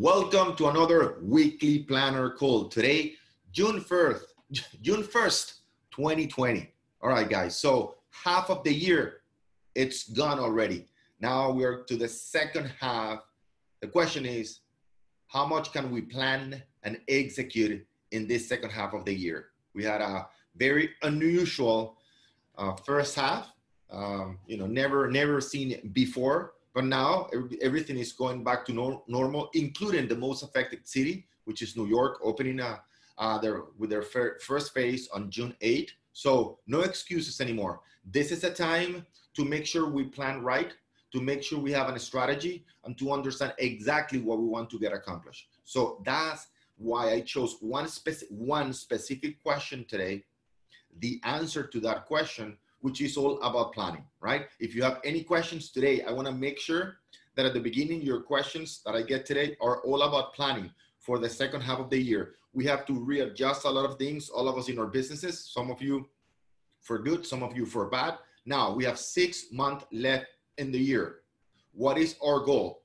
Welcome to another weekly planner call. Today, June 1st, June 1st, 2020. All right, guys. So half of the year, it's gone already. Now we're to the second half. The question is, how much can we plan and execute in this second half of the year? We had a very unusual uh, first half. Um, you know, never never seen before but now everything is going back to nor- normal, including the most affected city, which is New York, opening a, uh, their, with their fir- first phase on June 8th. So no excuses anymore. This is a time to make sure we plan right, to make sure we have a strategy, and to understand exactly what we want to get accomplished. So that's why I chose one, speci- one specific question today. The answer to that question which is all about planning, right? If you have any questions today, I wanna make sure that at the beginning, your questions that I get today are all about planning for the second half of the year. We have to readjust a lot of things, all of us in our businesses, some of you for good, some of you for bad. Now we have six months left in the year. What is our goal?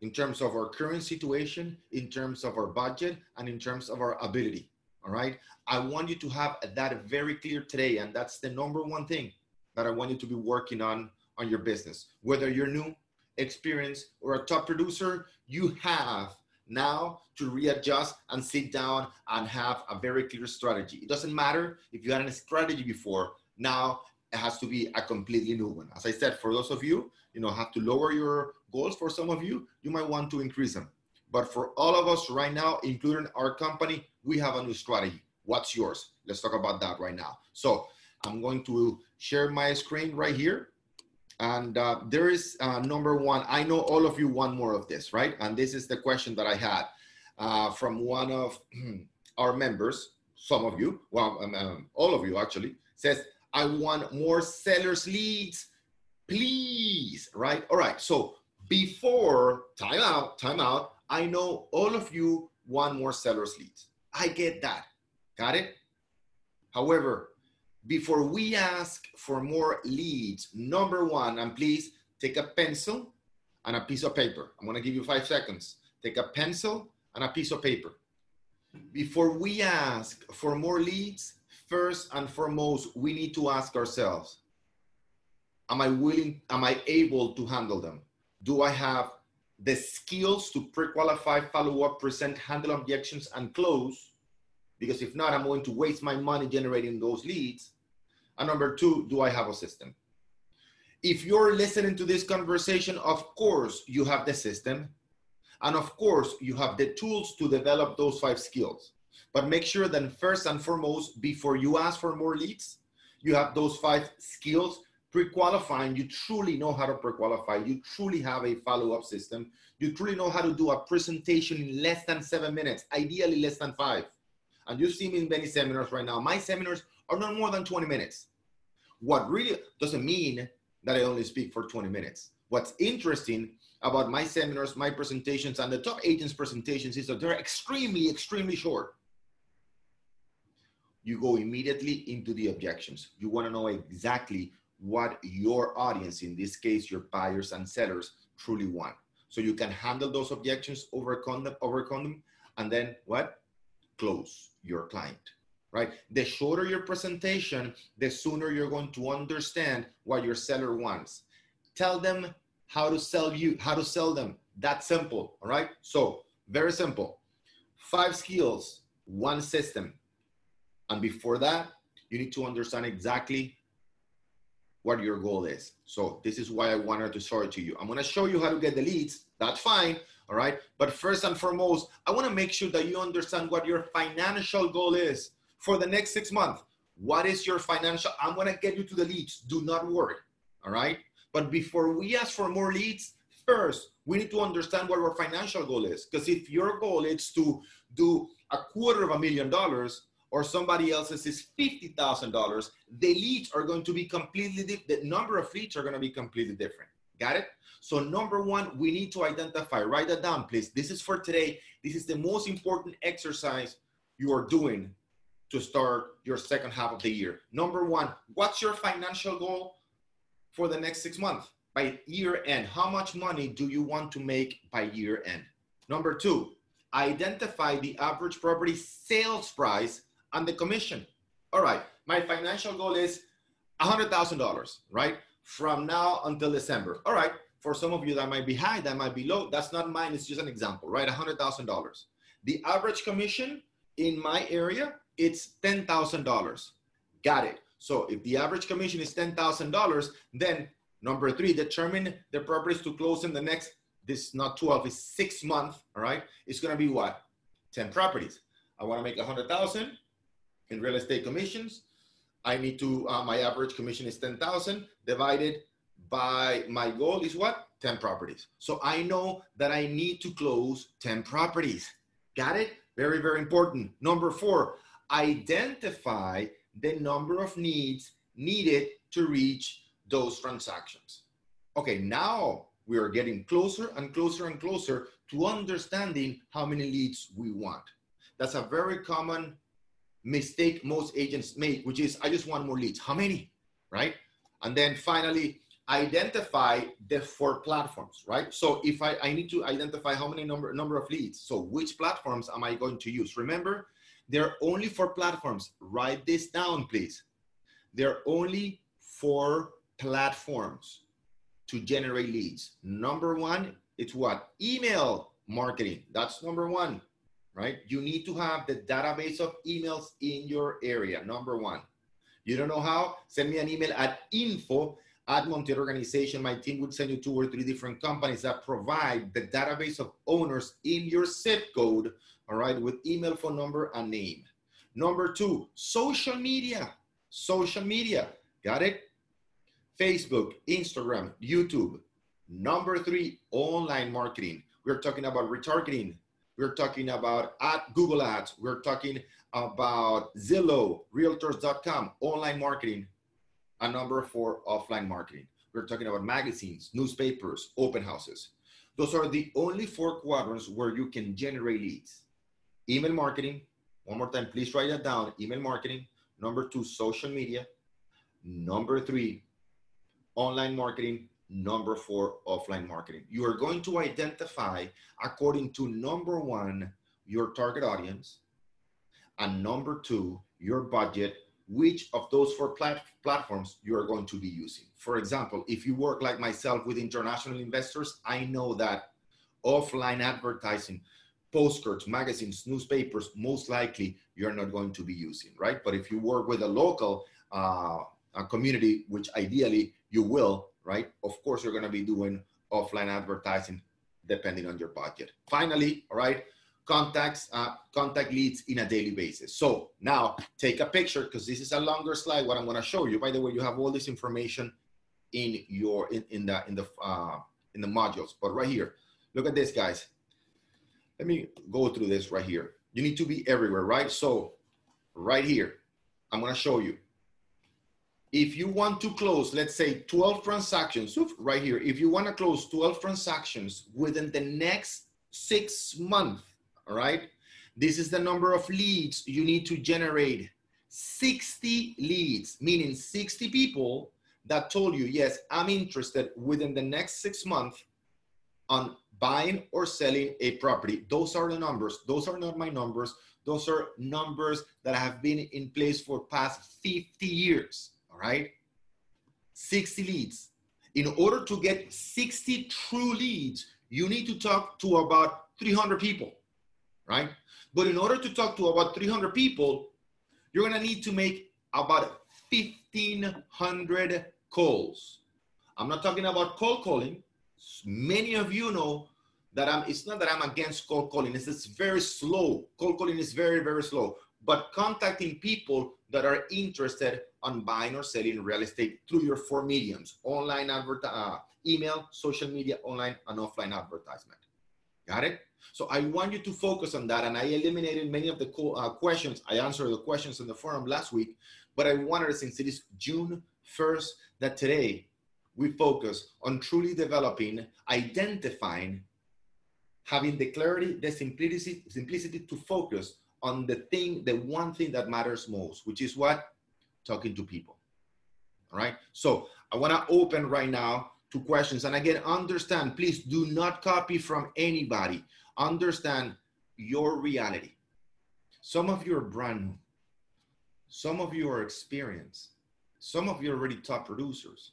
In terms of our current situation, in terms of our budget, and in terms of our ability. All right. I want you to have that very clear today. And that's the number one thing that I want you to be working on on your business. Whether you're new, experienced, or a top producer, you have now to readjust and sit down and have a very clear strategy. It doesn't matter if you had a strategy before, now it has to be a completely new one. As I said, for those of you, you know, have to lower your goals. For some of you, you might want to increase them. But for all of us right now, including our company, we have a new strategy. What's yours? Let's talk about that right now. So I'm going to share my screen right here. And uh, there is uh, number one. I know all of you want more of this, right? And this is the question that I had uh, from one of our members, some of you, well, um, um, all of you actually, says, I want more sellers leads, please, right? All right, so before, time out, time out, I know all of you want more sellers leads. I get that. Got it? However, before we ask for more leads, number one, and please take a pencil and a piece of paper. I'm gonna give you five seconds. Take a pencil and a piece of paper. Before we ask for more leads, first and foremost, we need to ask ourselves, am I willing, am I able to handle them? Do I have the skills to pre-qualify, follow up, present, handle objections, and close. Because if not, I'm going to waste my money generating those leads. And number two, do I have a system? If you're listening to this conversation, of course, you have the system. And of course, you have the tools to develop those five skills. But make sure that first and foremost, before you ask for more leads, you have those five skills pre-qualifying, you truly know how to pre-qualify. You truly have a follow-up system. You truly know how to do a presentation in less than seven minutes, ideally less than five. And you see me in many seminars right now. My seminars are not more than 20 minutes. What really doesn't mean that I only speak for 20 minutes. What's interesting about my seminars, my presentations, and the top agents' presentations is that they're extremely, extremely short. You go immediately into the objections. You want to know exactly what your audience, in this case, your buyers and sellers, truly want. So you can handle those objections, overcome them, overcome them, and then what? Close your client, right? The shorter your presentation, the sooner you're going to understand what your seller wants. Tell them how to sell you, how to sell them. That simple, all right? So very simple. Five skills, one system. And before that, you need to understand exactly what your goal is. So this is why I wanted to show it to you. I'm gonna show you how to get the leads. That's fine, all right? But first and foremost, I wanna make sure that you understand what your financial goal is for the next six months. What is your financial? I'm gonna get you to the leads. Do not worry, all right? But before we ask for more leads, first, we need to understand what our financial goal is. Because if your goal is to do a quarter of a million dollars, or somebody else's is $50,000, the leads are going to be completely. The number of leads are going to be completely different. Got it? So number one, we need to identify, write that down, please. This is for today. This is the most important exercise you are doing to start your second half of the year. Number one, what's your financial goal for the next six months? By year end, how much money do you want to make by year end? Number two, identify the average property sales price and the commission. All right, my financial goal is $100,000, right? From now until December. All right, for some of you that might be high, that might be low. That's not mine, it's just an example, right? $100,000. The average commission in my area, it's $10,000. Got it. So if the average commission is $10,000, then number three, determine the properties to close in the next, this not 12, it's six months, all right? It's gonna be what? 10 properties. I wanna make 100,000 in real estate commissions. I need to, uh, my average commission is 10,000 divided by my goal is what? 10 properties. So I know that I need to close 10 properties. Got it? Very, very important. Number four, identify the number of needs needed to reach those transactions. Okay, now we are getting closer and closer and closer to understanding how many leads we want. That's a very common mistake most agents make, which is I just want more leads. How many? Right? And then finally, identify the four platforms, right? So if I, I need to identify how many number, number of leads, so which platforms am I going to use? Remember, there are only four platforms. Write this down, please. There are only four platforms to generate leads. Number one, it's what? Email marketing. That's number one, right? You need to have the database of emails in your area, number one. You don't know how? Send me an email at info at Montiel Organization. My team would send you two or three different companies that provide the database of owners in your zip code all right, with email, phone number, and name. Number two, social media. Social media. Got it? Facebook, Instagram, YouTube. Number three, online marketing. We're talking about retargeting. We're talking about at Google Ads. We're talking about Zillow, Realtors.com, online marketing. a number for offline marketing. We're talking about magazines, newspapers, open houses. Those are the only four quadrants where you can generate leads email marketing. One more time, please write that down. Email marketing. Number two, social media. Number three, online marketing. Number four, offline marketing. You are going to identify, according to number one, your target audience, and number two, your budget, which of those four plat- platforms you are going to be using. For example, if you work like myself with international investors, I know that offline advertising postcards, magazines, newspapers, most likely you're not going to be using, right? But if you work with a local uh, a community, which ideally you will, right? Of course, you're going to be doing offline advertising depending on your budget. Finally, all right, contacts, uh, contact leads in a daily basis. So now take a picture because this is a longer slide. What I'm going to show you. By the way, you have all this information in your in, in the in the uh, in the modules. But right here, look at this, guys let me go through this right here. You need to be everywhere, right? So right here, I'm gonna show you. If you want to close, let's say 12 transactions, right here, if you wanna close 12 transactions within the next six months, all right? This is the number of leads you need to generate. 60 leads, meaning 60 people that told you, yes, I'm interested within the next six months on buying or selling a property. Those are the numbers. Those are not my numbers. Those are numbers that have been in place for past 50 years. All right. 60 leads. In order to get 60 true leads, you need to talk to about 300 people, right? But in order to talk to about 300 people, you're to need to make about 1,500 calls. I'm not talking about cold calling many of you know that I'm, it's not that I'm against cold calling, it's just very slow. Cold calling is very, very slow. But contacting people that are interested on buying or selling real estate through your four mediums, online advert, uh, email, social media, online and offline advertisement. Got it? So I want you to focus on that. And I eliminated many of the uh, questions. I answered the questions in the forum last week, but I wanted, since it is June 1st, that today we focus on truly developing, identifying, having the clarity, the simplicity, simplicity to focus on the thing, the one thing that matters most, which is what? Talking to people. All right. So I want to open right now to questions. And again, understand, please do not copy from anybody. understand your reality. Some of you are brand new. Some of you are experienced. Some of you are already top producers.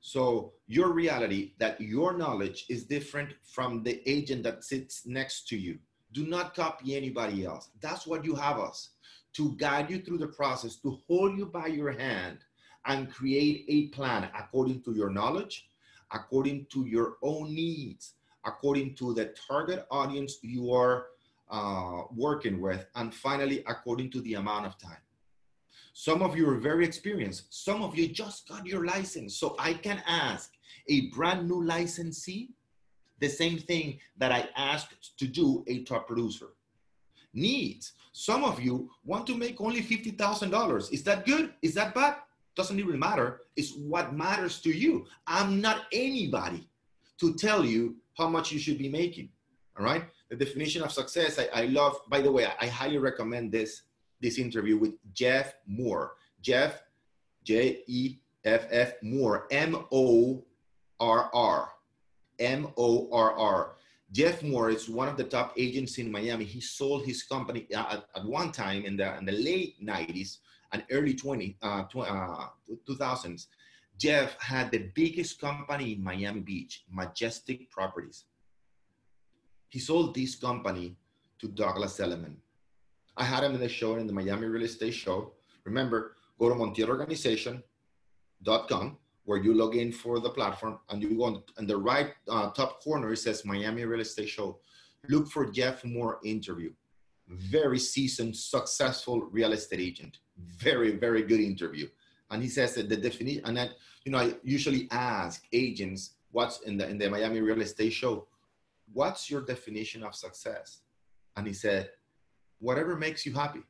So your reality that your knowledge is different from the agent that sits next to you. Do not copy anybody else. That's what you have us to guide you through the process, to hold you by your hand and create a plan according to your knowledge, according to your own needs, according to the target audience you are uh, working with, and finally, according to the amount of time. Some of you are very experienced. Some of you just got your license. So I can ask a brand new licensee the same thing that I asked to do a top producer. Needs. Some of you want to make only $50,000. Is that good? Is that bad? Doesn't even matter. It's what matters to you. I'm not anybody to tell you how much you should be making. All right. The definition of success, I, I love, by the way, I, I highly recommend this this interview with Jeff Moore. Jeff, J E F F Moore, M O R R. M O R R. Jeff Moore is one of the top agents in Miami. He sold his company uh, at, at, one time in the, in the late 90s and early 20, uh, tw- uh, 2000s. Jeff had the biggest company in Miami Beach, Majestic Properties. He sold this company to Douglas Elliman. I had him in the show in the Miami Real Estate Show. Remember, go to montielorganization.com where you log in for the platform and you go on, the right uh, top corner, it says Miami Real Estate Show. Look for Jeff Moore interview. Very seasoned, successful real estate agent. Very, very good interview. And he says that the definition, and that, you know, I usually ask agents what's in the, in the Miami Real Estate Show, what's your definition of success? And he said, whatever makes you happy.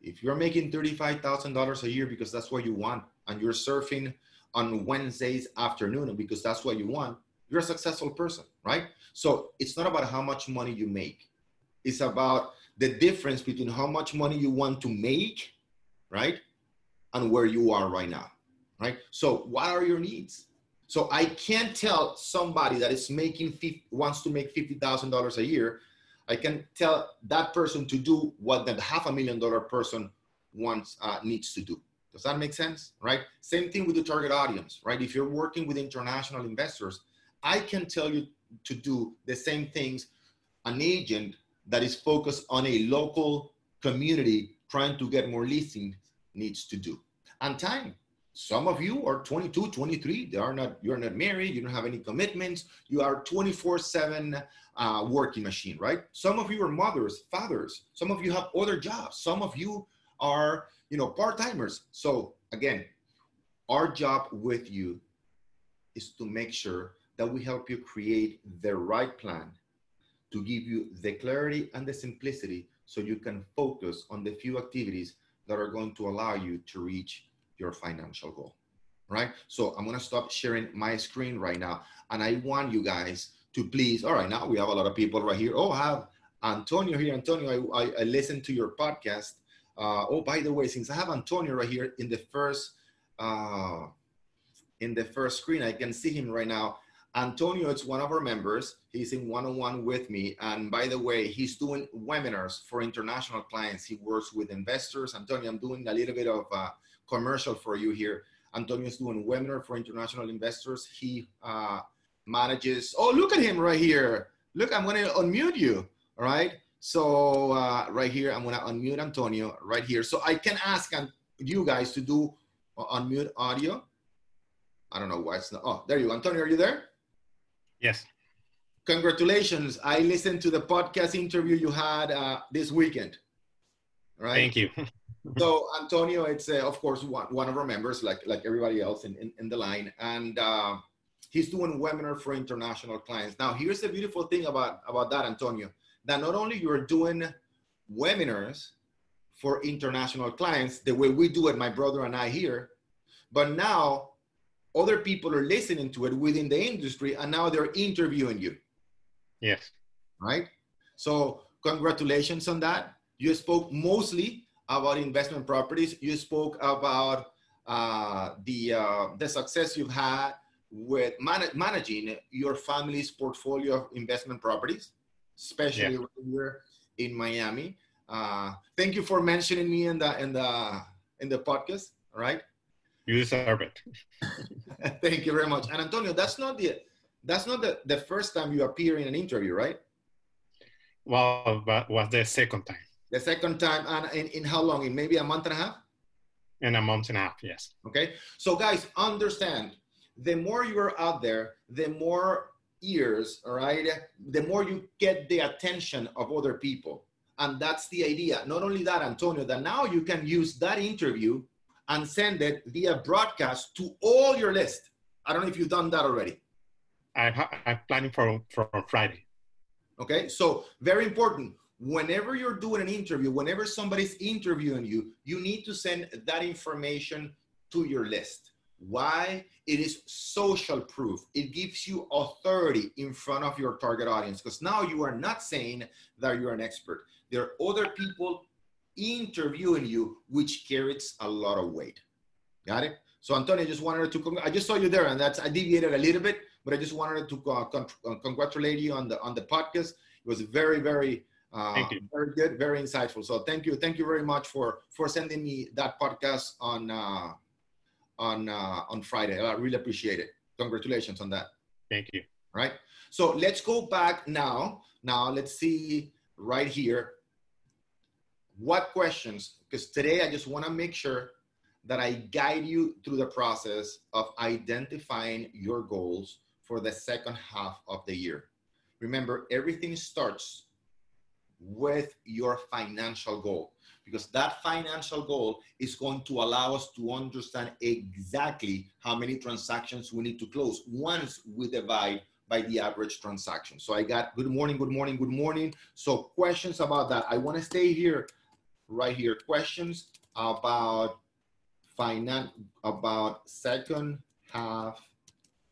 If you're making $35,000 a year because that's what you want, and you're surfing on Wednesdays afternoon because that's what you want, you're a successful person, right? So it's not about how much money you make. It's about the difference between how much money you want to make, right? And where you are right now, right? So what are your needs? So I can't tell somebody that is making, 50, wants to make $50,000 a year I can tell that person to do what that half a million dollar person wants uh, needs to do. Does that make sense? Right? Same thing with the target audience, right? If you're working with international investors, I can tell you to do the same things an agent that is focused on a local community trying to get more listings needs to do. And time. Some of you are 22, 23. They are not, you're not married. You don't have any commitments. You are 24 seven uh, working machine, right? Some of you are mothers, fathers. Some of you have other jobs. Some of you are, you know, part-timers. So again, our job with you is to make sure that we help you create the right plan to give you the clarity and the simplicity so you can focus on the few activities that are going to allow you to reach your financial goal right so i'm to stop sharing my screen right now and i want you guys to please. All right, now we have a lot of people right here. Oh, I have Antonio here. Antonio, I, I, I listened to your podcast. Uh, oh, by the way, since I have Antonio right here in the first uh, in the first screen, I can see him right now. Antonio is one of our members. He's in one-on-one with me. And by the way, he's doing webinars for international clients. He works with investors. Antonio, I'm doing a little bit of a commercial for you here. Antonio is doing webinar for international investors. He uh, manages. Oh, look at him right here. Look, I'm going to unmute you. All right. So uh, right here, I'm going to unmute Antonio right here. So I can ask you guys to do uh, unmute audio. I don't know why it's not. Oh, there you go. Antonio, are you there? Yes. Congratulations. I listened to the podcast interview you had uh, this weekend. Right. Thank you. so Antonio, it's uh, of course one, one of our members, like like everybody else in, in, in the line. And uh, he's doing webinar for international clients. Now, here's the beautiful thing about, about that, Antonio, that not only you're doing webinars for international clients, the way we do it, my brother and I here, but now other people are listening to it within the industry and now they're interviewing you. Yes. Right? So congratulations on that. You spoke mostly about investment properties. You spoke about uh, the uh, the success you've had with man- managing your family's portfolio of investment properties. Especially yeah. right here in Miami. Uh, thank you for mentioning me in the in the in the podcast. All right. You deserve it. thank you very much. And Antonio, that's not the that's not the, the first time you appear in an interview, right? Well, but was the second time. The second time, and in, in how long? In maybe a month and a half? In a month and a half, yes. Okay. So, guys, understand the more you are out there, the more ears, all right, the more you get the attention of other people. And that's the idea. Not only that, Antonio, that now you can use that interview and send it via broadcast to all your list. I don't know if you've done that already. I, I'm planning for, for Friday. Okay, so very important. Whenever you're doing an interview, whenever somebody's interviewing you, you need to send that information to your list. Why? It is social proof. It gives you authority in front of your target audience because now you are not saying that you're an expert. There are other people interviewing you, which carries a lot of weight. Got it? So Antonio, I just wanted to, I just saw you there and that's, I deviated a little bit, but I just wanted to uh, con- uh, congratulate you on the on the podcast. It was very very uh, very good, very insightful. So thank you, thank you very much for for sending me that podcast on uh, on uh, on Friday. I really appreciate it. Congratulations on that. Thank you. Right. So let's go back now. Now let's see right here what questions because today I just want to make sure that I guide you through the process of identifying your goals for the second half of the year. Remember, everything starts with your financial goal because that financial goal is going to allow us to understand exactly how many transactions we need to close once we divide by the average transaction. So I got good morning, good morning, good morning. So questions about that. I want to stay here, right here. Questions about finance, about second half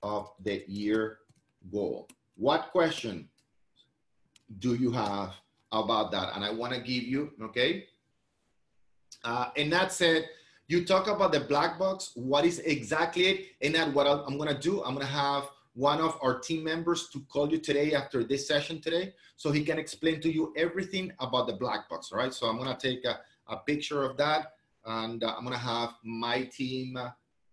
of the year goal. What question do you have about that? And I want to give you, okay? Uh, and that said, you talk about the black box. What is exactly it? And then what I'm going to do, I'm going to have one of our team members to call you today after this session today so he can explain to you everything about the black box all right so i'm going to take a, a picture of that and uh, i'm going to have my team uh,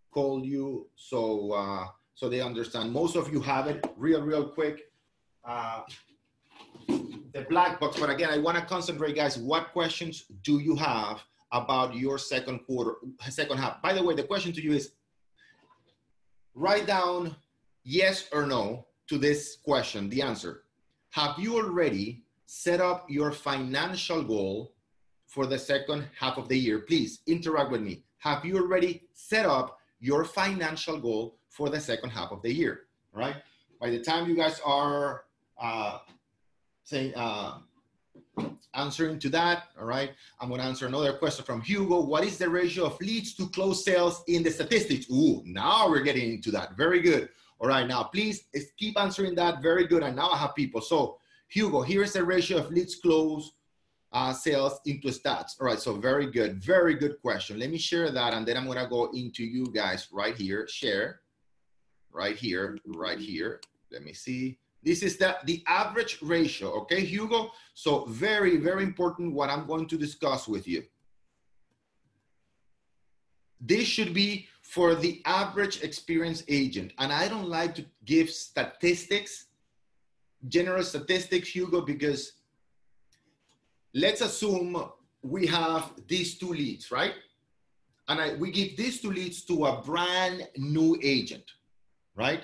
call you so uh, so they understand. Most of you have it real, real quick. Uh, the black box, but again, I want to concentrate, guys. What questions do you have about your second quarter, second half? By the way, the question to you is write down yes or no to this question, the answer. Have you already set up your financial goal for the second half of the year? Please interact with me. Have you already set up your financial goal for the second half of the year, right? By the time you guys are uh, saying, uh, answering to that, all right, I'm gonna answer another question from Hugo. What is the ratio of leads to close sales in the statistics? Ooh, now we're getting into that. Very good. All right, now please keep answering that. Very good. And now I have people. So Hugo, here's the ratio of leads close uh, sales into stats. All right, so very good. Very good question. Let me share that and then I'm gonna go into you guys right here, share right here, right here. Let me see. This is the, the average ratio, okay, Hugo? So very, very important what I'm going to discuss with you. This should be for the average experienced agent. And I don't like to give statistics, general statistics, Hugo, because let's assume we have these two leads, right? And I, we give these two leads to a brand new agent right?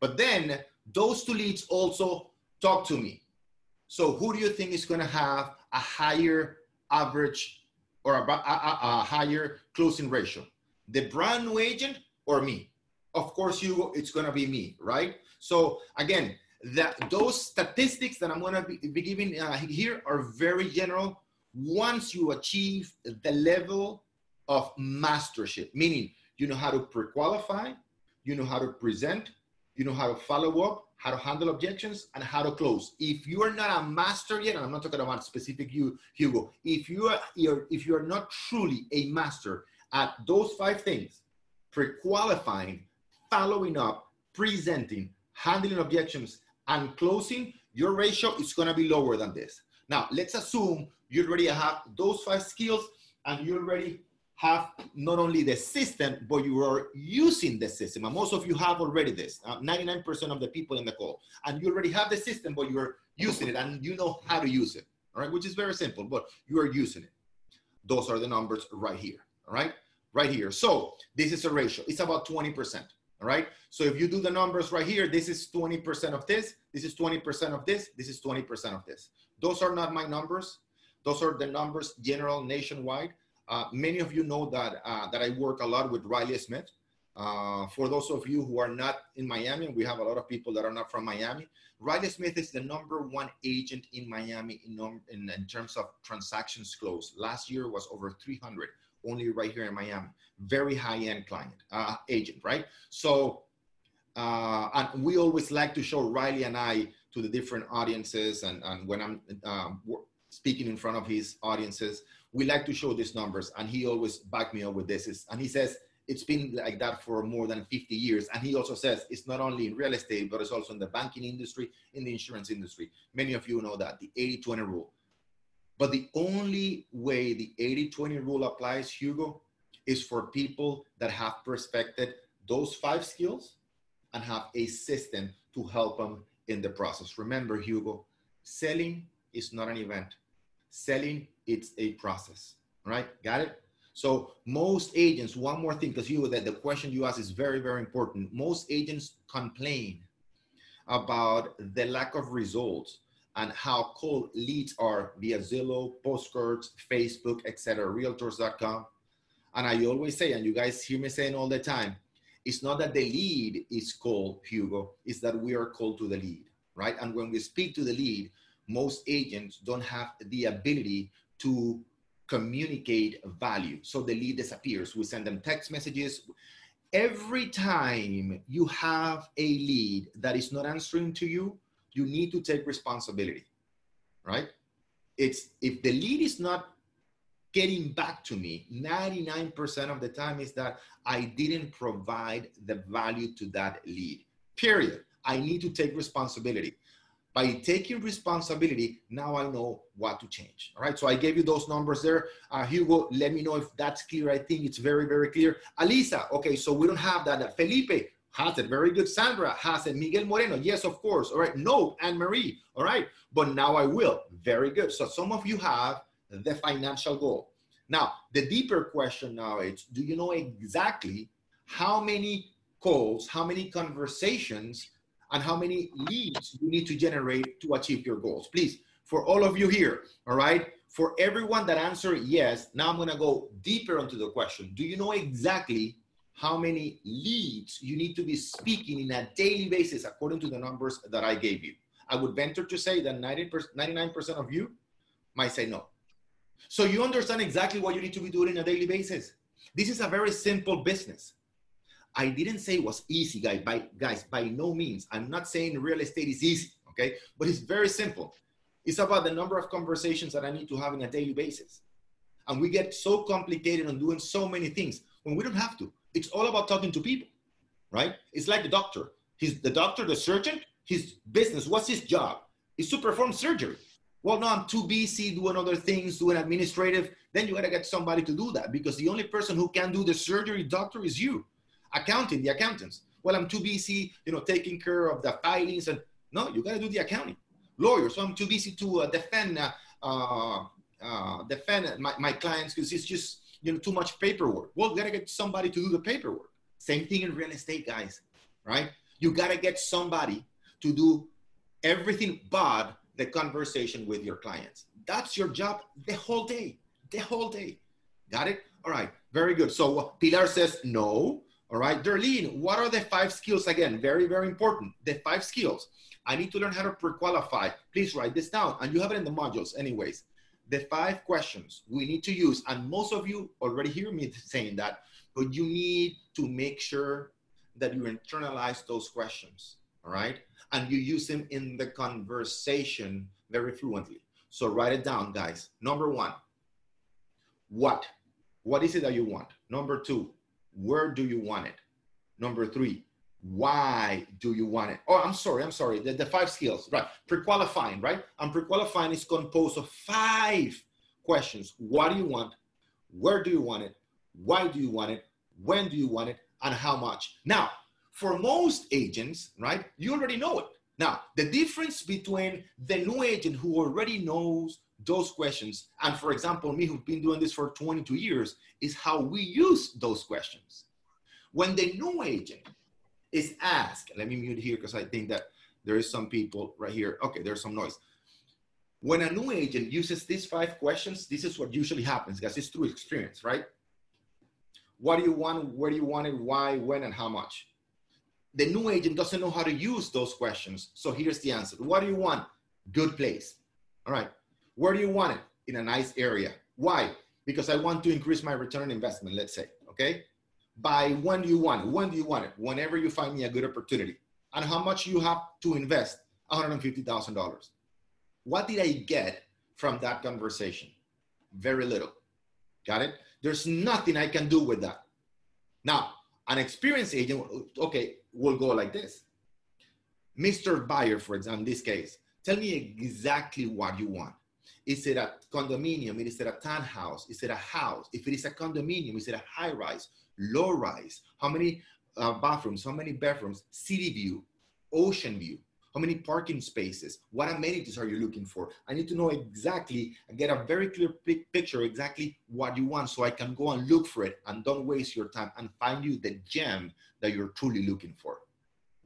But then those two leads also talk to me. So who do you think is going to have a higher average or a, a, a, higher closing ratio? The brand new agent or me? Of course, you. It's going to be me, right? So again, that those statistics that I'm going to be, be giving uh, here are very general. Once you achieve the level of mastership, meaning you know how to pre-qualify, you know how to present, you know how to follow up, how to handle objections, and how to close. If you are not a master yet, and I'm not talking about specific you, Hugo, if you are if you are not truly a master at those five things, pre-qualifying, following up, presenting, handling objections, and closing, your ratio is gonna be lower than this. Now, let's assume you already have those five skills and you already have not only the system, but you are using the system. And most of you have already this, 99% uh, of the people in the call. And you already have the system, but you're using it and you know how to use it, all right? Which is very simple, but you are using it. Those are the numbers right here, all right? Right here. So this is a ratio. It's about 20%, all right? So if you do the numbers right here, this is 20% of this, this is 20% of this, this is 20% of this. Those are not my numbers. Those are the numbers general nationwide. Uh, many of you know that, uh, that I work a lot with Riley Smith. Uh, for those of you who are not in Miami, we have a lot of people that are not from Miami, Riley Smith is the number one agent in Miami in, in, in terms of transactions closed. Last year was over 300, only right here in Miami. Very high-end client, uh, agent, right? So, uh, and we always like to show Riley and I to the different audiences, and, and when I'm um, speaking in front of his audiences, we like to show these numbers and he always back me up with this and he says it's been like that for more than 50 years. And he also says it's not only in real estate but it's also in the banking industry in the insurance industry. Many of you know that the 80-20 rule. But the only way the 80-20 rule applies hugo is for people that have perfected those five skills and have a system to help them in the process. Remember hugo selling is not an event. Selling it's a process right? Got it? So most agents one more thing because you that the question you asked is very very important. Most agents complain about the lack of results and how cold leads are via zillow postcards facebook etc realtors.com and i always say and you guys hear me saying all the time it's not that the lead is cold hugo it's that we are cold to the lead right? And when we speak to the lead most agents don't have the ability to communicate value. So the lead disappears. We send them text messages. Every time you have a lead that is not answering to you, you need to take responsibility, right? It's if the lead is not getting back to me, 99% of the time is that I didn't provide the value to that lead. Period. I need to take responsibility by taking responsibility, now I know what to change. All right. So I gave you those numbers there. Uh, Hugo, let me know if that's clear. I think it's very, very clear. Alisa, okay. So we don't have that. Felipe has it. Very good. Sandra has it. Miguel Moreno, yes, of course. All right. No, Anne Marie. All right. But now I will. Very good. So some of you have the financial goal. Now, the deeper question now is do you know exactly how many calls, how many conversations and how many leads you need to generate to achieve your goals. Please, for all of you here, all right, for everyone that answered yes, now I'm gonna go deeper into the question. Do you know exactly how many leads you need to be speaking in a daily basis according to the numbers that I gave you? I would venture to say that 99% of you might say no. So you understand exactly what you need to be doing on a daily basis. This is a very simple business. I didn't say it was easy, guys. By guys, by no means. I'm not saying real estate is easy, okay? But it's very simple. It's about the number of conversations that I need to have on a daily basis. And we get so complicated on doing so many things when we don't have to. It's all about talking to people, right? It's like the doctor. He's the doctor, the surgeon, his business, what's his job? Is to perform surgery. Well, no, I'm too busy doing other things, doing administrative. Then you gotta get somebody to do that because the only person who can do the surgery, doctor, is you accounting, the accountants. Well, I'm too busy, you know, taking care of the filings and no, you got to do the accounting. Lawyers, so I'm too busy to uh, defend uh, uh, uh defend my, my clients because it's just you know too much paperwork. Well, you got to get somebody to do the paperwork. Same thing in real estate, guys. Right? You got to get somebody to do everything but the conversation with your clients. That's your job the whole day. The whole day. Got it? All right. Very good. So Pilar says no. All right, Darlene, what are the five skills again? Very, very important. The five skills. I need to learn how to pre-qualify. Please write this down, and you have it in the modules, anyways. The five questions we need to use, and most of you already hear me saying that, but you need to make sure that you internalize those questions, all right? And you use them in the conversation very fluently. So write it down, guys. Number one, what? What is it that you want? Number two, where do you want it? Number three, Why do you want it? Oh, I'm sorry, I'm sorry. The, the five skills, right? Pre-qualifying, right? And pre-qualifying is composed of five questions. What do you want? Where do you want it? Why do you want it? When do you want it? And how much? Now, for most agents, right, you already know it. Now, the difference between the new agent who already knows those questions, and for example, me who've been doing this for 22 years, is how we use those questions. When the new agent is asked, let me mute here because I think that there is some people right here. Okay, there's some noise. When a new agent uses these five questions, this is what usually happens because it's through experience, right? What do you want? Where do you want it? Why, when, and how much? The new agent doesn't know how to use those questions. So here's the answer. What do you want? Good place. All right. Where do you want it? In a nice area. Why? Because I want to increase my return on investment, let's say. Okay. By when do you want it? When do you want it? Whenever you find me a good opportunity. And how much you have to invest? $150,000. What did I get from that conversation? Very little. Got it? There's nothing I can do with that. Now, an experienced agent, okay, will go like this. Mr. Buyer, for example, in this case, tell me exactly what you want. Is it a condominium? Is it a townhouse? Is it a house? If it is a condominium, is it a high rise, low rise? How many uh, bathrooms? How many bedrooms? City view, ocean view, how many parking spaces? What amenities are you looking for? I need to know exactly, get a very clear picture exactly what you want so I can go and look for it and don't waste your time and find you the gem that you're truly looking for.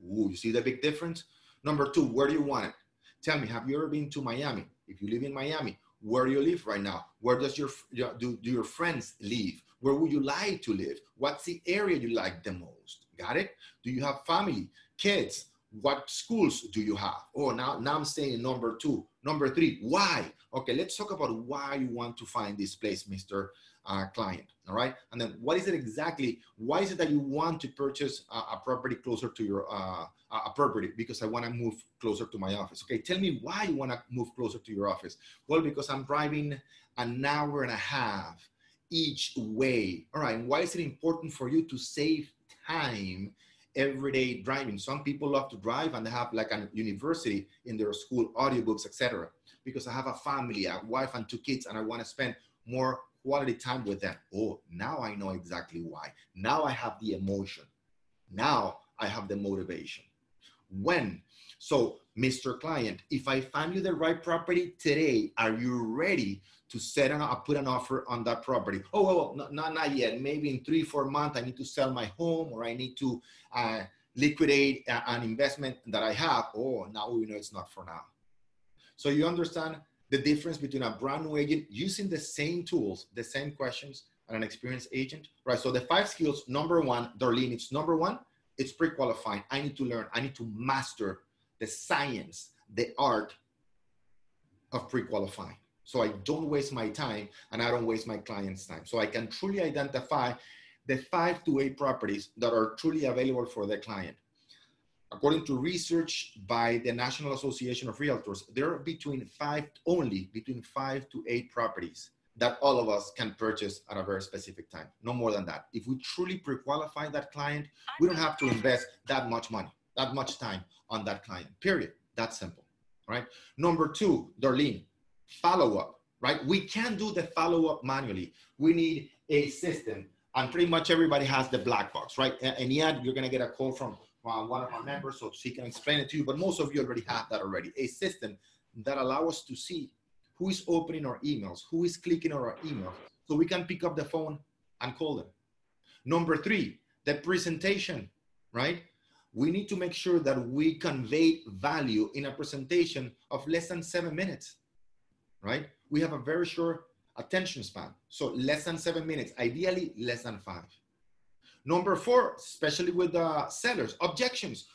Ooh, you see the big difference? Number two, where do you want it? Tell me, have you ever been to Miami? If you live in Miami, where you live right now? Where does your do, do your friends live? Where would you like to live? What's the area you like the most? Got it? Do you have family, kids? what schools do you have? Oh, now, now I'm saying number two. Number three, why? Okay, let's talk about why you want to find this place, Mr. Uh, client. All right. And then what is it exactly? Why is it that you want to purchase a, a property closer to your uh, a property? Because I want to move closer to my office. Okay. Tell me why you want to move closer to your office. Well, because I'm driving an hour and a half each way. All right. Why is it important for you to save time everyday driving. Some people love to drive and they have like a university in their school, audiobooks, etc. Because I have a family, a wife and two kids, and I want to spend more quality time with them. Oh, now I know exactly why. Now I have the emotion. Now I have the motivation. When? So, Mr. Client, if I find you the right property today, are you ready to set an, uh, put an offer on that property. Oh, well, not, not, yet. Maybe in three, four months, I need to sell my home or I need to uh, liquidate a, an investment that I have. Oh, now we know it's not for now. So you understand the difference between a brand new agent using the same tools, the same questions, and an experienced agent, right? So the five skills, number one, Darlene, it's number one, it's pre-qualifying. I need to learn, I need to master the science, the art of pre-qualifying so I don't waste my time and I don't waste my client's time. So I can truly identify the five to eight properties that are truly available for the client. According to research by the National Association of Realtors, there are between five, only between five to eight properties that all of us can purchase at a very specific time. No more than that. If we truly pre-qualify that client, we don't have to invest that much money, that much time on that client, period. That's simple, right? Number two, Darlene, follow up, right? We can't do the follow up manually. We need a system, and pretty much everybody has the black box, right? And, yet you're gonna get a call from uh, one of our members so she can explain it to you, but most of you already have that already. A system that allow us to see who is opening our emails, who is clicking on our emails, so we can pick up the phone and call them. Number three, the presentation, right? We need to make sure that we convey value in a presentation of less than seven minutes right? We have a very short attention span. So less than seven minutes, ideally less than five. Number four, especially with the sellers, objections.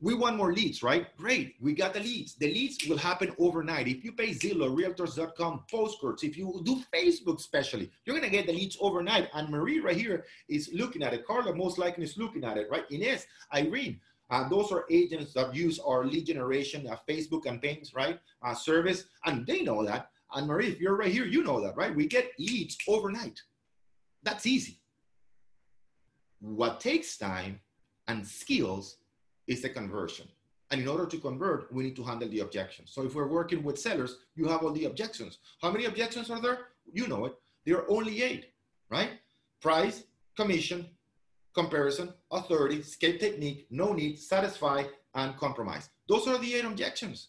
We want more leads, right? Great, we got the leads. The leads will happen overnight. If you pay Zillow, Realtors.com, postcards, if you do Facebook especially, you're gonna get the leads overnight. Anne Marie right here is looking at it. Carla most likely is looking at it, right? Ines, Irene, uh, those are agents that use our lead generation, uh, Facebook campaigns, right? Uh, service, and they know that. Anne Marie, if you're right here, you know that, right? We get leads overnight. That's easy. What takes time and skills is the conversion. And in order to convert, we need to handle the objections. So if we're working with sellers, you have all the objections. How many objections are there? You know it. There are only eight, right? Price, commission, comparison, authority, escape technique, no need, satisfy, and compromise. Those are the eight objections.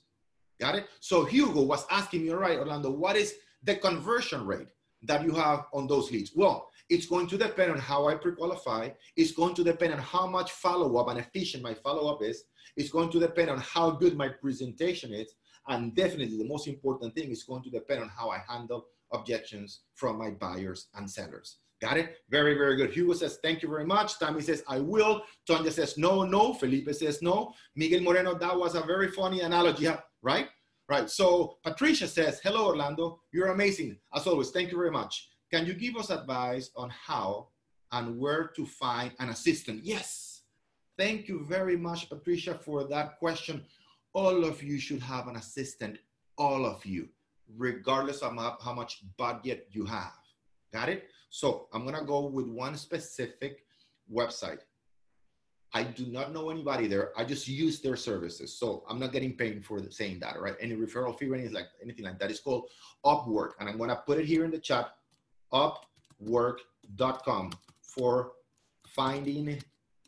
Got it? So Hugo was asking me, all right, Orlando, what is the conversion rate that you have on those leads? Well, it's going to depend on how I pre-qualify. It's going to depend on how much follow-up and efficient my follow-up is. It's going to depend on how good my presentation is. And definitely the most important thing is going to depend on how I handle objections from my buyers and sellers. Got it? Very, very good. Hugo says, thank you very much. Tammy says, I will. Tonya says, no, no. Felipe says, no. Miguel Moreno, that was a very funny analogy, right? Right. So Patricia says, hello, Orlando. You're amazing. As always, thank you very much. Can you give us advice on how and where to find an assistant? Yes. Thank you very much, Patricia, for that question. All of you should have an assistant, all of you, regardless of how much budget you have. Got it? So I'm gonna go with one specific website. I do not know anybody there. I just use their services. So I'm not getting paid for saying that, right? Any referral fee or anything like anything like that. It's called Upwork. And I'm gonna put it here in the chat, upwork.com for finding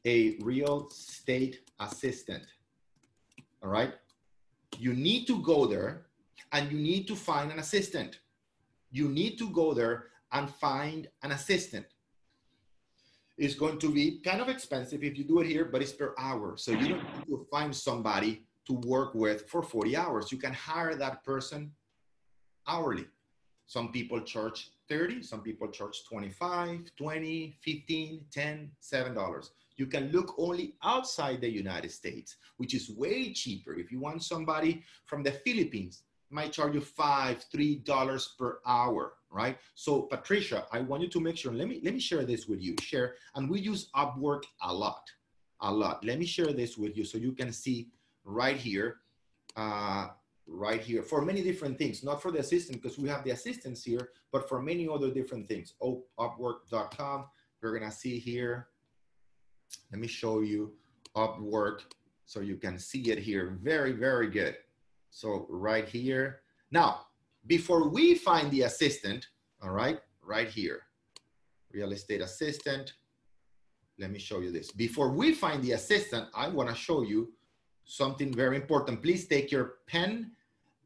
a real estate assistant. All right. You need to go there and you need to find an assistant. You need to go there and find an assistant. It's going to be kind of expensive if you do it here, but it's per hour. So you don't need to find somebody to work with for 40 hours. You can hire that person hourly. Some people charge 30, some people charge 25, 20, 15, 10, $7. You can look only outside the United States, which is way cheaper. If you want somebody from the Philippines, might charge you five, three dollars per hour, right? So Patricia, I want you to make sure. Let me let me share this with you. Share, and we use Upwork a lot, a lot. Let me share this with you so you can see right here, uh, right here for many different things. Not for the assistant because we have the assistants here, but for many other different things. Oh, Upwork.com. We're gonna see here. Let me show you Upwork so you can see it here. Very, very good. So right here. Now, before we find the assistant, all right, right here, real estate assistant. Let me show you this. Before we find the assistant, I wanna show you something very important. Please take your pen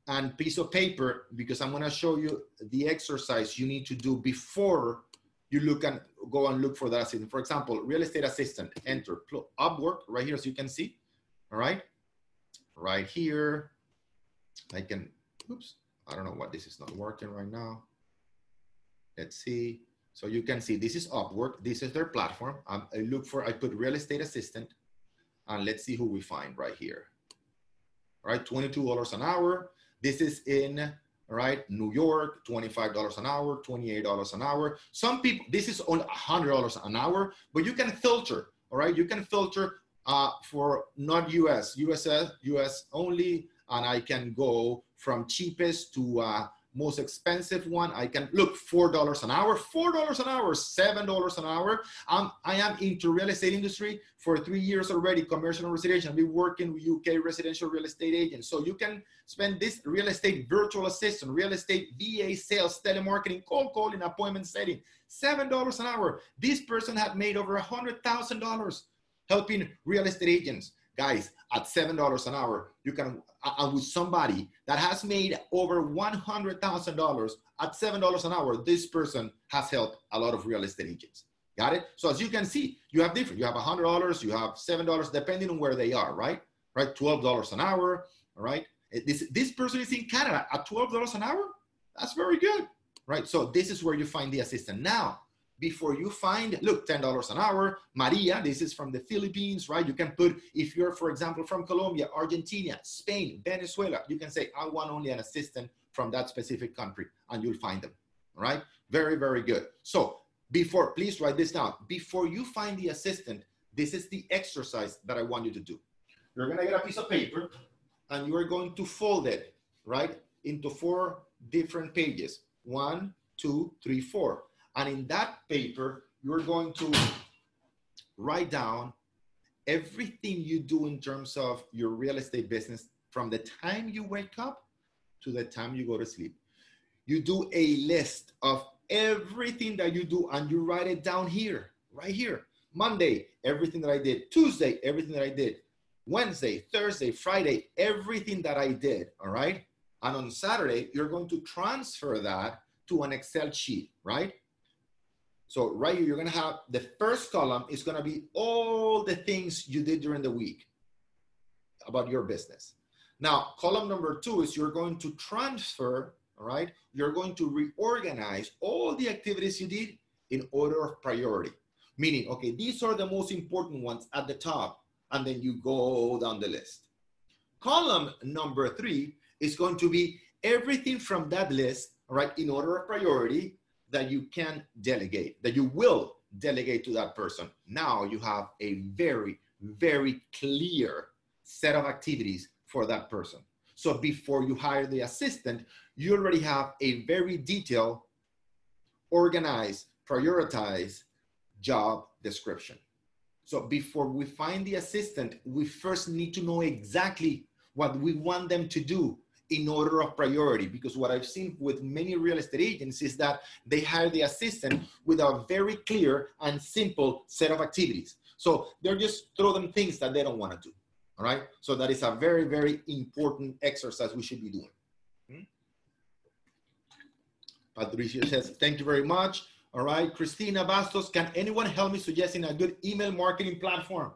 and piece of paper because I'm gonna show you the exercise you need to do before you look and go and look for that assistant. For example, real estate assistant, enter, Upwork right here, so you can see, all right? Right here, I can, oops, I don't know what this is not working right now. Let's see. So you can see this is Upwork. This is their platform. Um, I look for, I put real estate assistant and let's see who we find right here. All right, $22 an hour. This is in, right, New York, $25 an hour, $28 an hour. Some people, this is only $100 an hour, but you can filter, all right? You can filter uh, for not US, US, US only, and I can go from cheapest to uh, most expensive one. I can look four dollars an hour, four dollars an hour, seven dollars an hour. I am into real estate industry for three years already, commercial and residential. I've been working with UK residential real estate agents. So you can spend this real estate virtual assistant, real estate VA sales, telemarketing, cold calling, appointment setting, seven dollars an hour. This person had made over a hundred thousand dollars helping real estate agents guys at $7 an hour you can and with somebody that has made over $100000 at $7 an hour this person has helped a lot of real estate agents. Got it? So as you can see you have different. You have a $100 you have $7 depending on where they are right? Right? $12 an hour all right eh, this this person is in canada at $12 an hour? That's very good right? So this is where you find the assistant. Now before you find, look, $10 an hour. Maria, this is from the Philippines, right? You can put, if you're, for example, from Colombia, Argentina, Spain, Venezuela, you can say, I want only an assistant from that specific country, and you'll find them, right? Very, very good. So before, please write this down. Before you find the assistant, this is the exercise that I want you to do. You're gonna get a piece of paper, and you are going to fold it, right, into four different pages. One, two, three, four and in that paper, you're going to write down everything you do in terms of your real estate business from the time you wake up to the time you go to sleep. You do a list of everything that you do and you write it down here, right here. Monday, everything that I did. Tuesday, everything that I did. Wednesday, Thursday, Friday, everything that I did, all right? And on Saturday, you're going to transfer that to an Excel sheet, right? So right here, you're gonna have the first column is gonna be all the things you did during the week about your business. Now, column number two is you're going to transfer, all right? You're going to reorganize all the activities you did in order of priority. Meaning, okay, these are the most important ones at the top, and then you go down the list. Column number three is going to be everything from that list, all right, in order of priority that you can delegate, that you will delegate to that person. Now you have a very, very clear set of activities for that person. So before you hire the assistant, you already have a very detailed, organized, prioritized job description. So before we find the assistant, we first need to know exactly what we want them to do in order of priority. Because what I've seen with many real estate agents is that they hire the assistant with a very clear and simple set of activities. So they're just throw them things that they don't want to do. All right. So that is a very, very important exercise we should be doing. Hmm? Patricia says, thank you very much. All right. Christina Bastos, can anyone help me suggesting a good email marketing platform?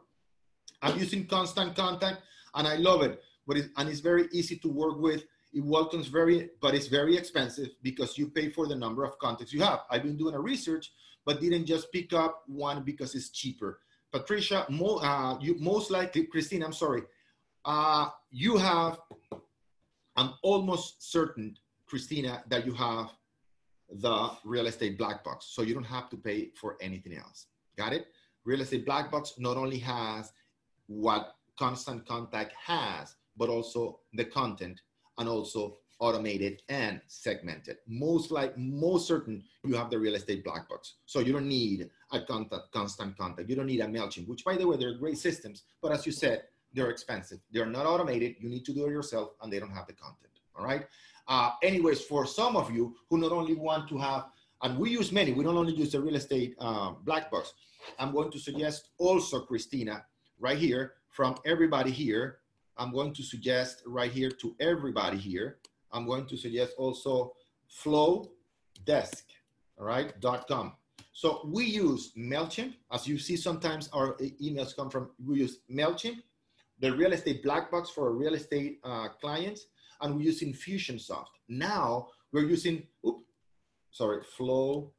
I'm using constant contact and I love it, but and it's very easy to work with. It welcomes very, but it's very expensive because you pay for the number of contacts you have. I've been doing a research, but didn't just pick up one because it's cheaper. Patricia, mo, uh, you most likely, Christine, I'm sorry, uh, you have, I'm almost certain, Christina, that you have the real estate black box. So you don't have to pay for anything else. Got it? Real estate black box not only has what constant contact has, but also the content and also automated and segmented. Most like most certain you have the real estate black box. So you don't need a contact, constant contact. You don't need a MailChimp, which by the way, they're great systems, but as you said, they're expensive. They're not automated. You need to do it yourself and they don't have the content. All right. Uh, anyways, for some of you who not only want to have, and we use many, we don't only use the real estate uh, black box. I'm going to suggest also, Christina, right here, from everybody here, I'm going to suggest right here to everybody here, I'm going to suggest also flodesk, all right, com. So we use MailChimp. As you see, sometimes our emails come from, we use MailChimp, the real estate black box for real estate uh, clients, and we're using Infusionsoft. Now we're using, oops, sorry, flodesk.com.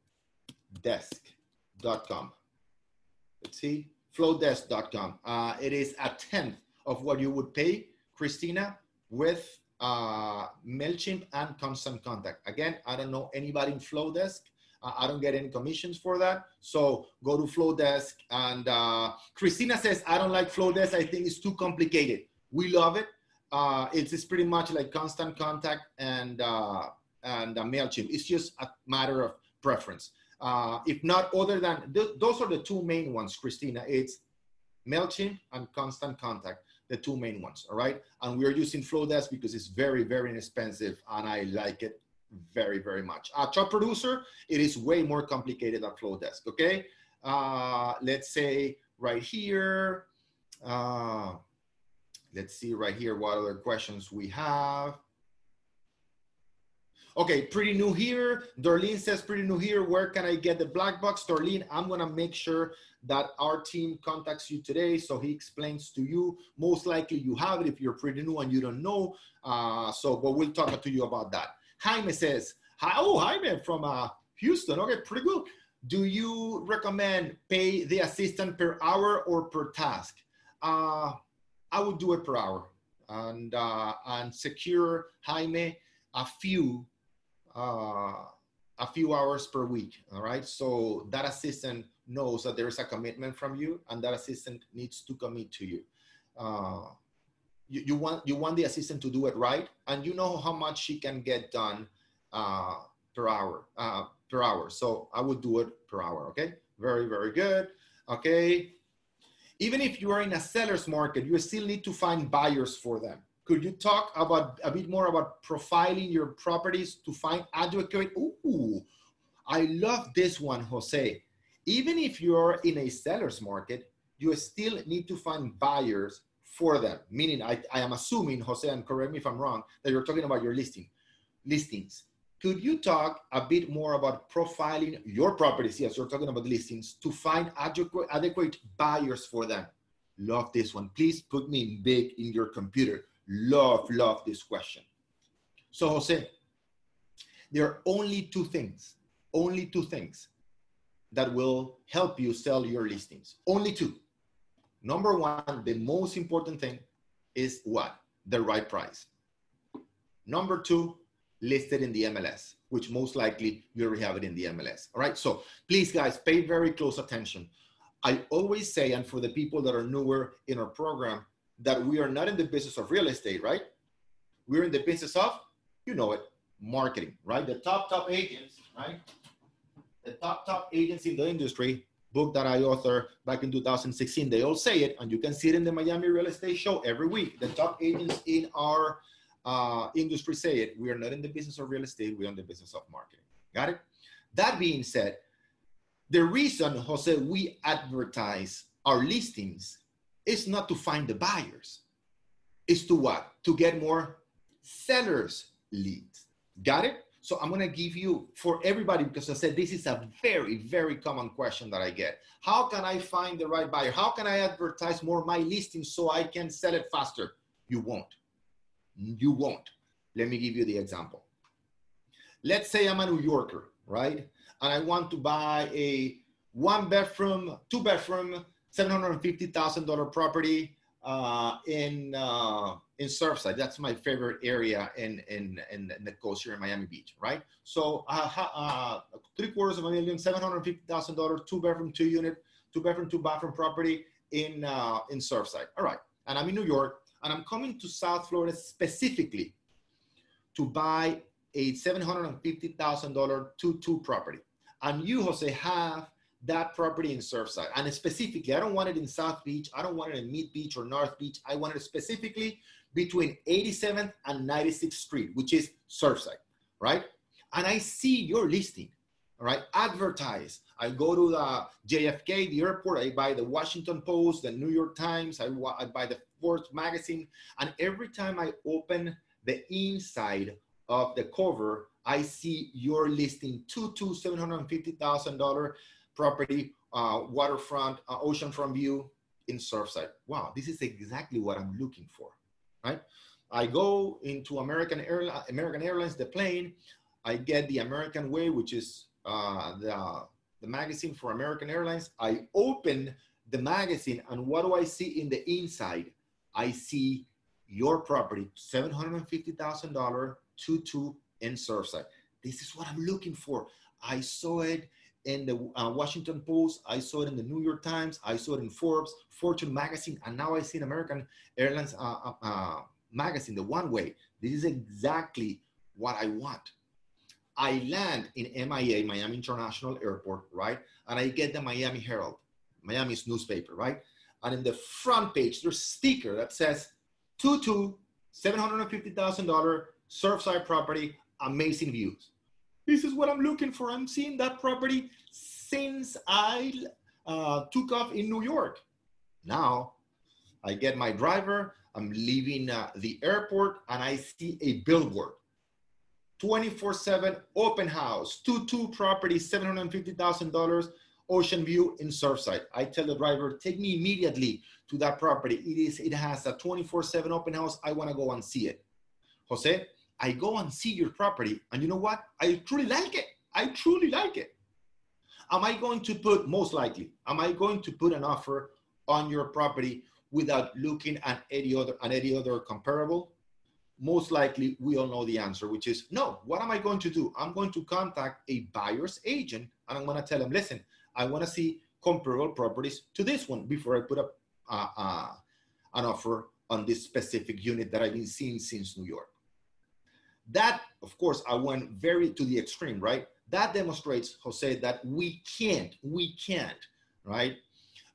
Let's see, flodesk.com. Uh, it is a tenth of what you would pay, Christina, with uh, MailChimp and Constant Contact. Again, I don't know anybody in Flodesk. I don't get any commissions for that. So go to Flodesk. And uh, Christina says, I don't like Flodesk. I think it's too complicated. We love it. Uh, it's, it's pretty much like Constant Contact and, uh, and uh, MailChimp. It's just a matter of preference. Uh, if not other than, th those are the two main ones, Christina. It's MailChimp and Constant Contact the two main ones, all right? And we're using Flodesk because it's very, very inexpensive and I like it very, very much. Uh, top producer, it is way more complicated than Flodesk, okay? Uh, let's say right here, uh, let's see right here what other questions we have. Okay, pretty new here. Darlene says pretty new here. Where can I get the black box? Darlene, I'm gonna make sure that our team contacts you today so he explains to you. Most likely you have it if you're pretty new and you don't know. Uh, so, but we'll talk to you about that. Jaime says, Hi, oh, Jaime from uh, Houston. Okay, pretty good. Do you recommend pay the assistant per hour or per task? Uh, I would do it per hour and, uh, and secure Jaime a few uh, a few hours per week. All right. So that assistant knows that there is a commitment from you, and that assistant needs to commit to you. Uh, you, you want you want the assistant to do it right, and you know how much she can get done uh, per hour uh, per hour. So I would do it per hour. Okay. Very very good. Okay. Even if you are in a seller's market, you still need to find buyers for them. Could you talk about a bit more about profiling your properties to find adequate? Ooh, I love this one, Jose. Even if you're in a seller's market, you still need to find buyers for them. Meaning, I, I am assuming, Jose, and correct me if I'm wrong, that you're talking about your listing listings. Could you talk a bit more about profiling your properties? Yes, you're talking about listings to find adequate, adequate buyers for them. Love this one. Please put me in big in your computer. Love, love this question. So, Jose, there are only two things, only two things that will help you sell your listings. Only two. Number one, the most important thing is what? The right price. Number two, listed in the MLS, which most likely you already have it in the MLS. All right. So please, guys, pay very close attention. I always say, and for the people that are newer in our program, that we are not in the business of real estate, right? We're in the business of, you know it, marketing, right? The top, top agents, right? The top, top agents in the industry, book that I author back in 2016, they all say it, and you can see it in the Miami Real Estate Show every week. The top agents in our uh, industry say it, we are not in the business of real estate, we're in the business of marketing. Got it? That being said, the reason, Jose, we advertise our listings is not to find the buyers, is to what? To get more sellers leads. Got it? So I'm gonna give you for everybody because I said this is a very, very common question that I get. How can I find the right buyer? How can I advertise more my listings so I can sell it faster? You won't. You won't. Let me give you the example. Let's say I'm a New Yorker, right? And I want to buy a one bedroom, two bedroom, $750,000 property uh, in uh, in Surfside. That's my favorite area in in in, in the coast here in Miami Beach, right? So uh, uh, three quarters of a million, seven hundred fifty thousand dollars, two bedroom, two unit, two bedroom, two bathroom property in uh, in Surfside. All right, and I'm in New York and I'm coming to South Florida specifically to buy a $750,000 2-2 property. And you, Jose, have that property in Surfside. And specifically, I don't want it in South Beach. I don't want it in Mid Beach or North Beach. I want it specifically between 87th and 96th Street, which is Surfside, right? And I see your listing, right? Advertise. I go to the JFK, the airport. I buy the Washington Post, the New York Times. I, I buy the Forbes magazine. And every time I open the inside of the cover, I see your listing, two to $750,000 property, uh, waterfront, uh, oceanfront view in Surfside. Wow, this is exactly what I'm looking for, right? I go into American Airlines, American Airlines, the plane. I get the American Way, which is uh, the the magazine for American Airlines. I open the magazine, and what do I see in the inside? I see your property, $750,000 2-2 in Surfside. This is what I'm looking for. I saw it in the uh, Washington Post. I saw it in the New York Times. I saw it in Forbes, Fortune magazine, and now I see in American Airlines uh, uh, uh, magazine, the One Way. This is exactly what I want. I land in MIA, Miami International Airport, right? And I get the Miami Herald, Miami's newspaper, right? and in the front page, there's a sticker that says 2-2, $750,000 Surfside property, amazing views. This is what I'm looking for. I'm seeing that property since I uh, took off in New York. Now I get my driver, I'm leaving uh, the airport, and I see a billboard 24 7 open house, 2 2 property, $750,000 Ocean View in Surfside. I tell the driver, take me immediately to that property. It is, it has a 24-7 open house. I want to go and see it. Jose, I go and see your property, and you know what? I truly like it. I truly like it. Am I going to put, most likely, am I going to put an offer on your property without looking at any other, at any other comparable? Most likely, we all know the answer, which is no. What am I going to do? I'm going to contact a buyer's agent, and I'm going to tell them, listen, I want to see comparable properties to this one before I put up uh, uh, an offer on this specific unit that I've been seeing since New York. That, of course, I went very to the extreme, right? That demonstrates, Jose, that we can't, we can't, right?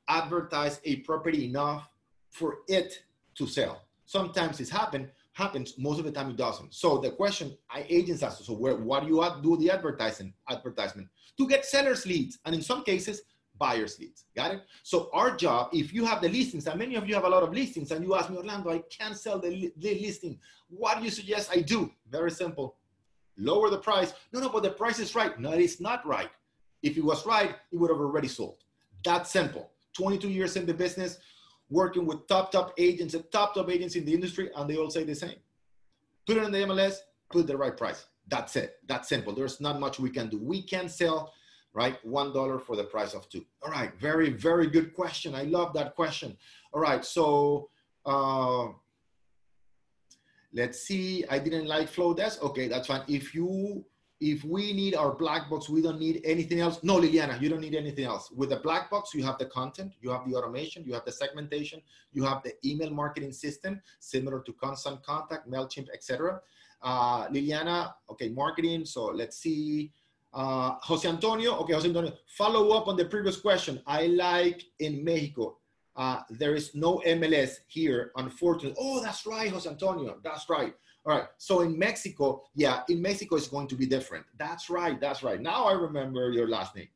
advertise a property enough for it to sell. Sometimes it's happen happens. Most of the time it doesn't. So the question I agents ask, so where what do you do the advertising advertisement to get sellers leads, and in some cases buyers leads. Got it? So our job, if you have the listings, and many of you have a lot of listings, and you ask me, Orlando, I can't sell the, the listing. What do you suggest I do? Very simple. Lower the price. No, no, but the price is right. No, it's not right. If it was right, it would have already sold. That simple. 22 years in the business, working with top, top agents and top, top agents in the industry, and they all say the same. Put it on the MLS, put the right price. That's it. That's simple. There's not much we can do. We can sell, right? One dollar for the price of two. All right. Very, very good question. I love that question. All right. So uh, let's see. I didn't like flodesk. Okay, that's fine. If you if we need our black box, we don't need anything else. No, Liliana, you don't need anything else. With the black box, you have the content, you have the automation, you have the segmentation, you have the email marketing system, similar to Constant Contact, MailChimp, etc. Uh, Liliana, okay, marketing. So let's see. Uh, Jose Antonio, okay, Jose Antonio, follow up on the previous question. I like in Mexico, uh, there is no MLS here, unfortunately. Oh, that's right, Jose Antonio, that's right. All right. So in Mexico, yeah, in Mexico it's going to be different. That's right. That's right. Now I remember your last name.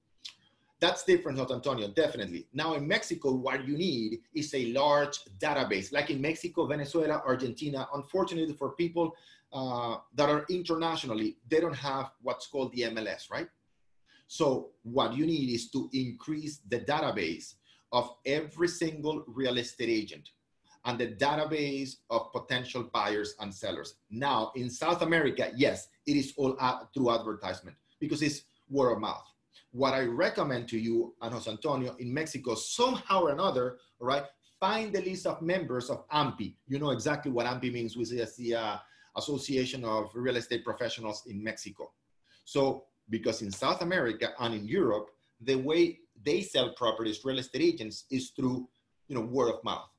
That's different, Jose Antonio, definitely. Now in Mexico, what you need is a large database. Like in Mexico, Venezuela, Argentina, unfortunately for people uh, that are internationally, they don't have what's called the MLS, right? So what you need is to increase the database of every single real estate agent and the database of potential buyers and sellers. Now, in South America, yes, it is all through advertisement because it's word of mouth. What I recommend to you and Jose Antonio in Mexico, somehow or another, right, find the list of members of AMPI. You know exactly what AMPI means, which is the uh, Association of Real Estate Professionals in Mexico. So, because in South America and in Europe, the way they sell properties, real estate agents, is through, you know, word of mouth.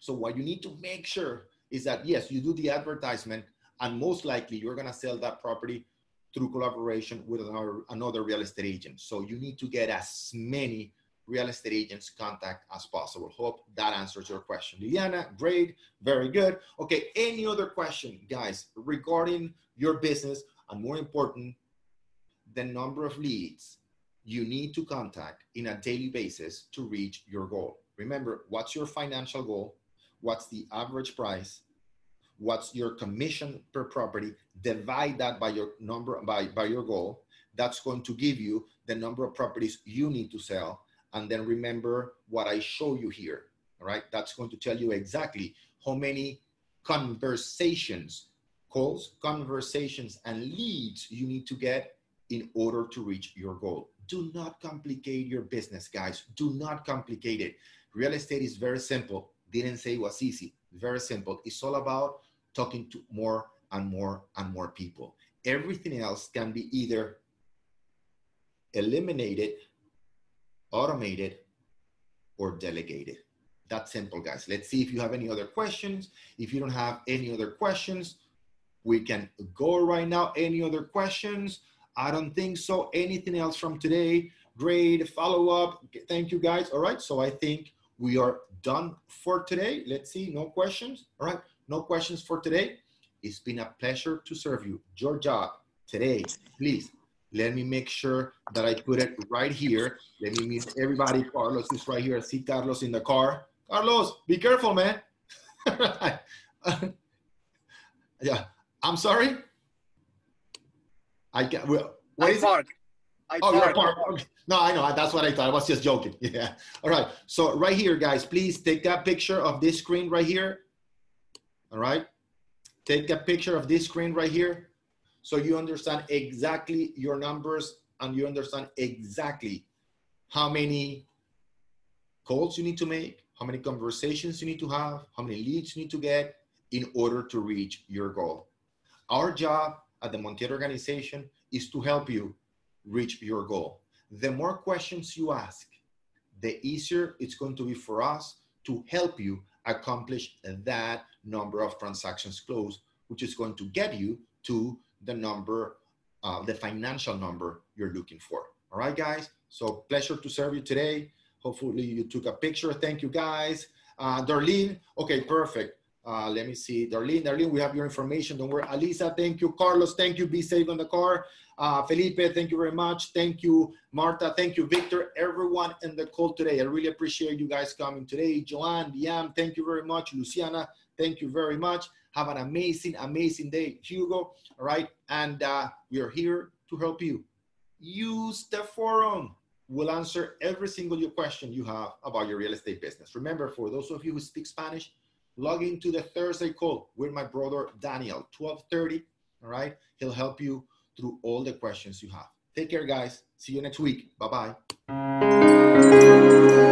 So what you need to make sure is that yes, you do the advertisement, and most likely you're gonna sell that property through collaboration with another, another real estate agent. So you need to get as many real estate agents contact as possible. Hope that answers your question. Liliana, great, very good. Okay, any other question, guys, regarding your business, and more important, the number of leads you need to contact in a daily basis to reach your goal. Remember, what's your financial goal? What's the average price? What's your commission per property? Divide that by your number by, by your goal. That's going to give you the number of properties you need to sell. And then remember what I show you here. All right. That's going to tell you exactly how many conversations, calls, conversations, and leads you need to get in order to reach your goal. Do not complicate your business, guys. Do not complicate it. Real estate is very simple. Didn't say it was easy. Very simple. It's all about talking to more and more and more people. Everything else can be either eliminated, automated, or delegated. That's simple, guys. Let's see if you have any other questions. If you don't have any other questions, we can go right now. Any other questions? I don't think so. Anything else from today? Great follow up. Thank you, guys. All right. So I think we are done for today. Let's see, no questions. All right, no questions for today. It's been a pleasure to serve you. Your job today, please let me make sure that I put it right here. Let me meet everybody. Carlos is right here. I see Carlos in the car. Carlos, be careful, man. yeah, I'm sorry. I can. Well, what I is park. It? I oh, you're park. Okay. No, I know. That's what I thought. I was just joking. Yeah. All right. So right here, guys, please take a picture of this screen right here. All right. Take a picture of this screen right here so you understand exactly your numbers and you understand exactly how many calls you need to make, how many conversations you need to have, how many leads you need to get in order to reach your goal. Our job at the Montiel organization is to help you reach your goal. The more questions you ask, the easier it's going to be for us to help you accomplish that number of transactions closed, which is going to get you to the number, uh, the financial number you're looking for. All right, guys. So pleasure to serve you today. Hopefully you took a picture. Thank you guys. Uh, Darlene, okay, perfect. Uh, let me see. Darlene, Darlene, we have your information. Don't worry. Alisa, thank you. Carlos, thank you. Be safe on the car. Uh, Felipe, thank you very much. Thank you, Marta. Thank you, Victor. Everyone in the call today. I really appreciate you guys coming today. Joanne, Diam, thank you very much. Luciana, thank you very much. Have an amazing, amazing day, Hugo. All right. And uh, we are here to help you. Use the forum. We'll answer every single question you have about your real estate business. Remember, for those of you who speak Spanish, log into the Thursday call with my brother Daniel, 1230. All right. He'll help you through all the questions you have. Take care, guys. See you next week. Bye bye.